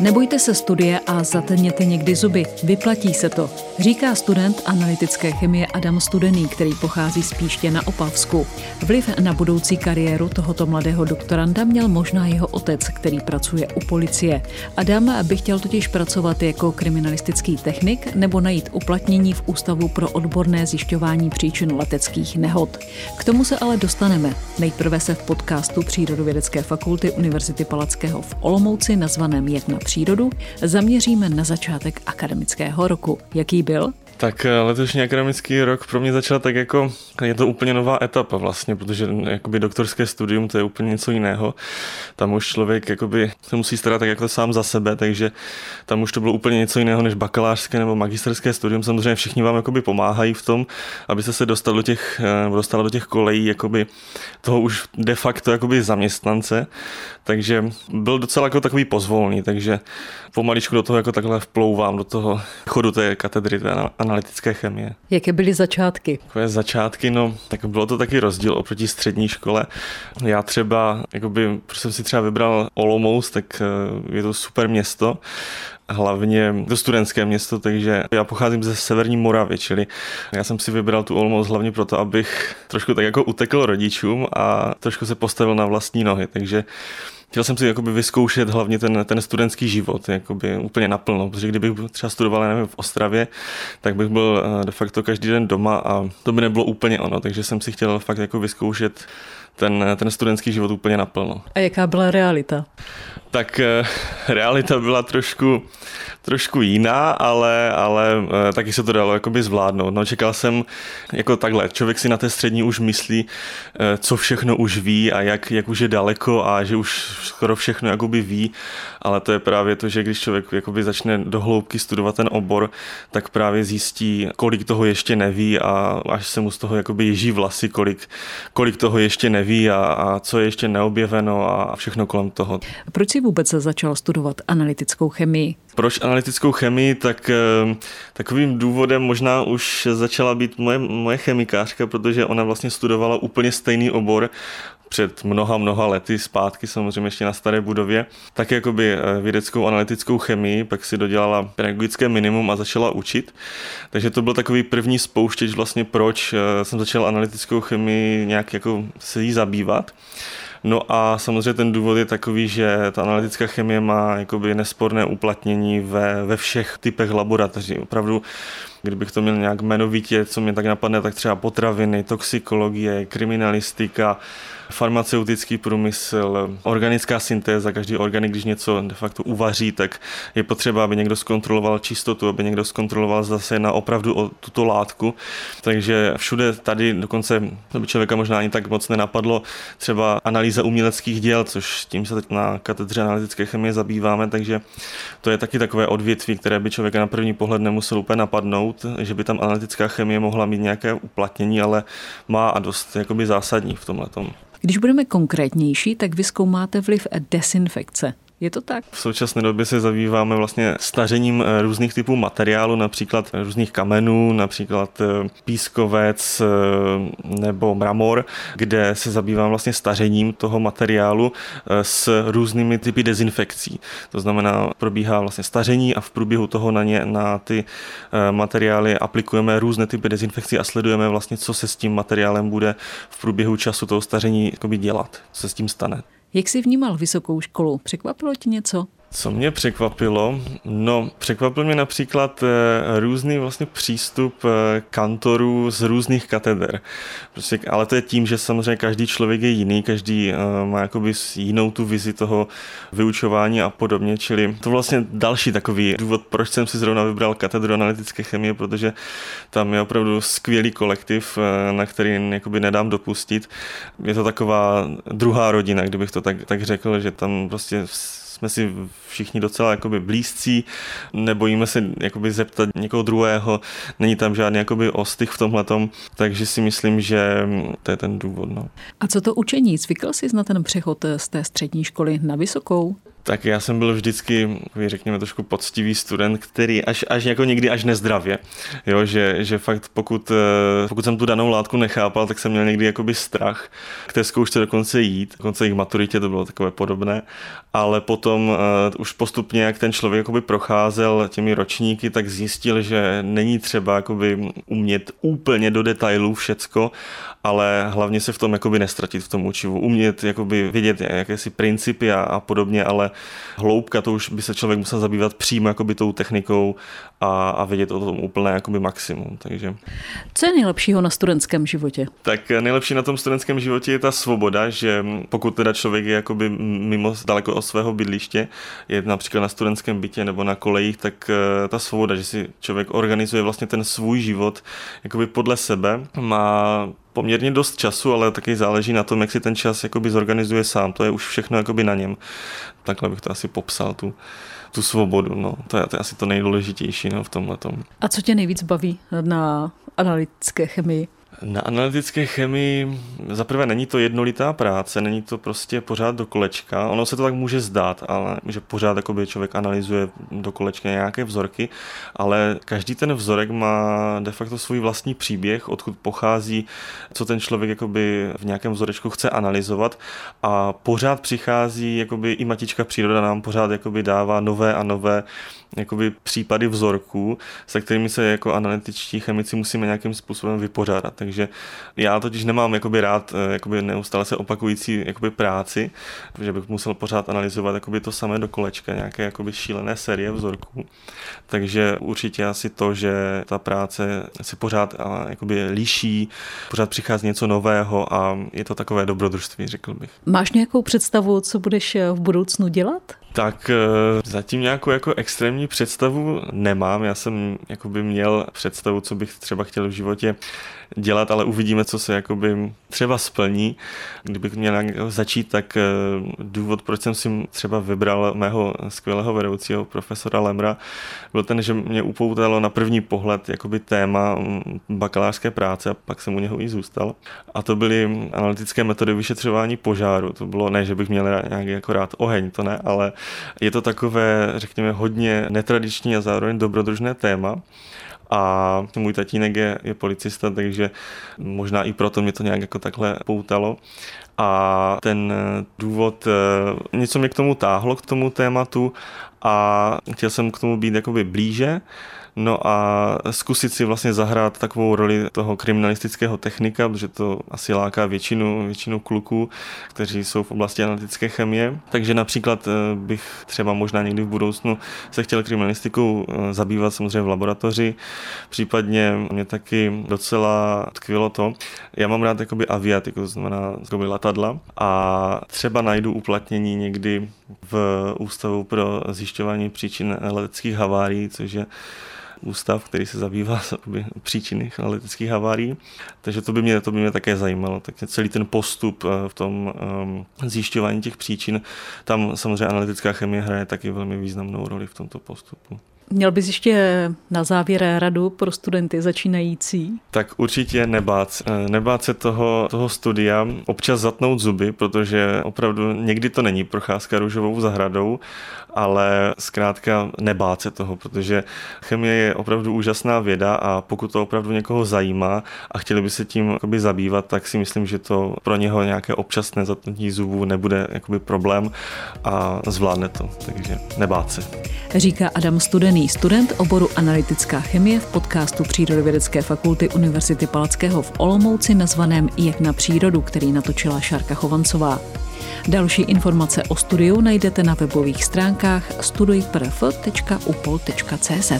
Nebojte se studie a zatemněte někdy zuby, vyplatí se to, říká student analytické chemie Adam Studený, který pochází z Píště na Opavsku. Vliv na budoucí kariéru tohoto mladého doktoranda měl možná jeho otec, který pracuje u policie. Adam by chtěl totiž pracovat jako kriminalistický technik nebo najít uplatnění v Ústavu pro odborné zjišťování příčin leteckých nehod. K tomu se ale dostaneme. Nejprve se v podcastu Přírodovědecké fakulty Univerzity Palackého v Olomouci nazvaném Jak na přírodu zaměříme na začátek akademického roku. Jaký byl? Tak eh, letošní akademický rok pro mě začal tak jako, je to úplně nová etapa vlastně, protože jakoby doktorské studium to je úplně něco jiného. Tam už člověk jakoby se musí starat tak jako sám za sebe, takže tam už to bylo úplně něco jiného než bakalářské nebo magisterské studium. Samozřejmě všichni vám jakoby pomáhají v tom, aby se dostal do těch, eh, dostal do těch kolejí jakoby toho už de facto jakoby zaměstnance, takže byl docela jako takový pozvolný, takže pomaličku do toho jako takhle vplouvám do toho chodu té katedry té analytické chemie. Jaké byly začátky? Takové začátky, no, tak bylo to taky rozdíl oproti střední škole. Já třeba, jakoby, proč jsem si třeba vybral Olomouc, tak eh, je to super město, hlavně to studentské město, takže já pocházím ze severní Moravy, čili já jsem si vybral tu Olomouc hlavně proto, abych trošku tak jako utekl rodičům a trošku se postavil na vlastní nohy, takže chtěl jsem si jakoby vyzkoušet hlavně ten, ten studentský život jakoby úplně naplno, protože kdybych třeba studoval nevím, v Ostravě, tak bych byl eh, de facto každý den doma a to by nebylo úplně ono, takže jsem si chtěl fakt jako vyzkoušet ten, ten studentský život úplně naplno. A jaká byla realita? Tak eh, realita byla trošku, trošku jiná, ale, ale eh, taky se to dalo jakoby zvládnout. No, čekal jsem jako takhle, člověk si na té střední už myslí, eh, co všechno už ví a jak, jak už je daleko a že už skoro všechno jakoby ví, ale to je právě to, že když člověk jakoby začne do hloubky studovat ten obor, tak právě zjistí, kolik toho ještě neví a až se mu z toho jakoby ježí vlasy, kolik, kolik toho ještě neví a, a co je ještě neobjeveno a všechno kolem toho. Proč si vůbec začal studovat analytickou chemii? Proč analytickou chemii? Tak eh, takovým důvodem možná už začala být moje, moje chemikářka, protože ona vlastně studovala úplně stejný obor před mnoha, mnoha lety zpátky, samozřejmě ještě na staré budově, tak jakoby eh, vědeckou analytickou chemii, pak si dodělala pedagogické minimum a začala učit. Takže to byl takový první spouštěč vlastně, proč eh, jsem začal analytickou chemii nějak jako se jí zabývat. No a samozřejmě ten důvod je takový, že ta analytická chemie má jakoby nesporné uplatnění ve, ve všech typech laboratoří. Opravdu Kdybych to měl nějak jmenovitě, co mě tak napadne, tak třeba potraviny, toxikologie, kriminalistika, farmaceutický průmysl, organická syntéza, každý organik, když něco de facto uvaří, tak je potřeba, aby někdo zkontroloval čistotu, aby někdo zkontroloval zase na opravdu o tuto látku. Takže všude tady dokonce to by člověka možná ani tak moc nenapadlo, třeba analýza uměleckých děl, což tím se teď na katedře analytické chemie zabýváme, takže to je taky takové odvětví, které by člověka na první pohled nemusel úplně napadnout, že by tam analytická chemie mohla mít nějaké uplatnění, ale má a dost jakoby zásadní v tomhle. Když budeme konkrétnější, tak vy zkoumáte vliv desinfekce. Je to tak? V současné době se zabýváme vlastně stažením eh, různých typů materiálu, například různých kamenů, například eh, pískovec eh, nebo mramor, kde se zabývám vlastně stažením toho materiálu s různými typy dezinfekcí. To znamená, probíhá vlastně stažení a v průběhu toho na, ně, na ty materiály aplikujeme různé typy dezinfekcí a sledujeme vlastně, co se s tím materiálem bude v průběhu času toho stažení dělat, co se s tím stane. Jak jsi vnímal vysokou školu? Překvapilo tě něco? Co mě překvapilo? No, překvapil mě například eh, různý vlastně přístup eh, kantorů z různých kateder. Prostě, ale to je tím, že samozřejmě každý člověk je jiný, každý eh, má jakoby jinou tu vizi toho vyučování a podobně, čili to vlastně další takový důvod, proč jsem si zrovna vybral katedru analytické chemie, protože tam je opravdu skvělý kolektiv, na který jakoby nedám dopustit. Je to taková druhá rodina, kdybych to tak, tak řekl, že tam prostě jsme si všichni docela jakoby blízcí, nebojíme se jakoby zeptat někoho druhého, není tam žádný jakoby ostych v tomhletom, takže si myslím, že to je ten důvod. No. A co to učení? Zvykl jsi na ten přechod z té střední školy na vysokou? Tak já jsem byl vždycky, řekněme, trošku poctivý student, který až, až jako někdy až nezdravě. Jo, že, že fakt pokud, eh, pokud jsem tu danou látku nechápal, tak jsem měl někdy jakoby strach k té zkoušce dokonce jít. Dokonce k maturitě to bylo takové podobné. Ale potom uh, už postupně, jak ten člověk jakoby procházel těmi ročníky, tak zjistil, že není třeba jakoby umět úplně do detailů všecko, ale hlavně se v tom jakoby nestratit v tom učivu. Umět jakoby vědět jakési principy a, a podobně, ale hloubka to už by se člověk musel zabývat přímo jakoby tou technikou a, a vědět o tom úplné jakoby maximum. Takže. Co je nejlepšího na studentském životě? Tak nejlepší na tom studentském životě je ta svoboda, že pokud teda člověk je jakoby mimo daleko od svého bydliště, je například na studentském bytě nebo na kolejích, tak eh, ta svoboda, že si člověk organizuje vlastně ten svůj život jakoby podle sebe, má poměrně dost času, ale taky záleží na tom, jak si ten čas jakoby zorganizuje sám. To je už všechno jakoby na něm. Takhle bych to asi popsal, tu, tu svobodu. No. To, je, to je asi to nejdůležitější no, v tomhle. A co tě nejvíc baví na analytické chemii? Na analytické chemii zaprvé není to jednolitá práce, není to prostě pořád do kolečka. Ono se to tak může zdát, ale že pořád jakoby člověk analyzuje do kolečka nějaké vzorky, ale každý ten vzorek má de facto svůj vlastní příběh, odkud pochází, co ten člověk jakoby v nějakém vzorečku chce analyzovat a pořád přichází jakoby i matička příroda nám pořád jakoby dává nové a nové jakoby případy vzorků, se kterými se jako analytičtí chemici musíme nějakým způsobem vypořádat. Takže já totiž nemám jakoby rád eh, jakoby neustále se opakující jakoby práci, že bych musel pořád analyzovat jakoby to samé do kolečka, nějaké jakoby šílené série vzorků. Takže určitě asi to, že ta práce se pořád jakoby líší, pořád přichází něco nového a je to takové dobrodružství, řekl bych. Máš nějakou představu, co budeš v budoucnu dělat? Tak eh, zatím nějakou jako extrémní představu nemám. Já jsem jakoby měl představu, co bych třeba chtěl v životě dělat, ale uvidíme, co se jakoby třeba splní. Kdybych měl začít, tak eh, důvod, proč jsem si třeba vybral mého skvělého vedoucího profesora Lemra, byl ten, že mě upoutalo na první pohled jakoby téma mm, bakalářské práce a pak jsem u něho i zůstal. A to byly analytické metody vyšetřování požáru. To bylo ne, že bych měl nějaký jako rád oheň, to ne, ale je to takové, řekněme, hodně netradiční a zároveň dobrodružné téma. A můj tatínek je, je policista, takže možná i proto mě to nějak jako takhle poutalo. A ten důvod, eh, něco mě k tomu táhlo, k tomu tématu a chtěl jsem k tomu být jakoby blíže. No a zkusit si vlastně zahrát takovou roli toho kriminalistického technika, protože to asi láká většinu, většinu kluků, kteří jsou v oblasti analytické chemie. Takže například eh, bych třeba možná někdy v budoucnu se chtěl kriminalistikou eh, zabývat samozřejmě v laboratoři. Případně mě taky docela tkvilo to. Já mám rád jakoby aviatiku, to znamená jakoby letadla a třeba najdu uplatnění někdy v Ústavu pro zjišťování příčin leteckých havárií, což je ústav, který se zabývá příčiny leteckých havárií. Takže to by mě, to by mě také zajímalo. Tak celý ten postup eh, v tom um, zjišťování těch příčin, tam samozřejmě analytická chemie hraje taky velmi významnou roli v tomto postupu. Měl bys ještě na závěr radu pro studenty začínající? Tak určitě nebát, eh, nebát se toho, toho studia, občas zatnout zuby, protože opravdu někdy to není procházka růžovou zahradou, ale zkrátka nebát se toho, protože chemie je opravdu úžasná věda a pokud to opravdu někoho zajímá a chtěli by se tím jakoby zabývat, tak si myslím, že to pro něho nějaké občasné zatnutí zubů nebude jakoby problém a zvládne to, takže nebát se. Říká Adam Studený, student oboru analytická chemie v podcastu Přírodovědecké fakulty Univerzity Palackého v Olomouci nazvaném Jak na přírodu, který natočila Šárka Chovancová. Další informace o studiu najdete na webových stránkách studujprf.upol.cz.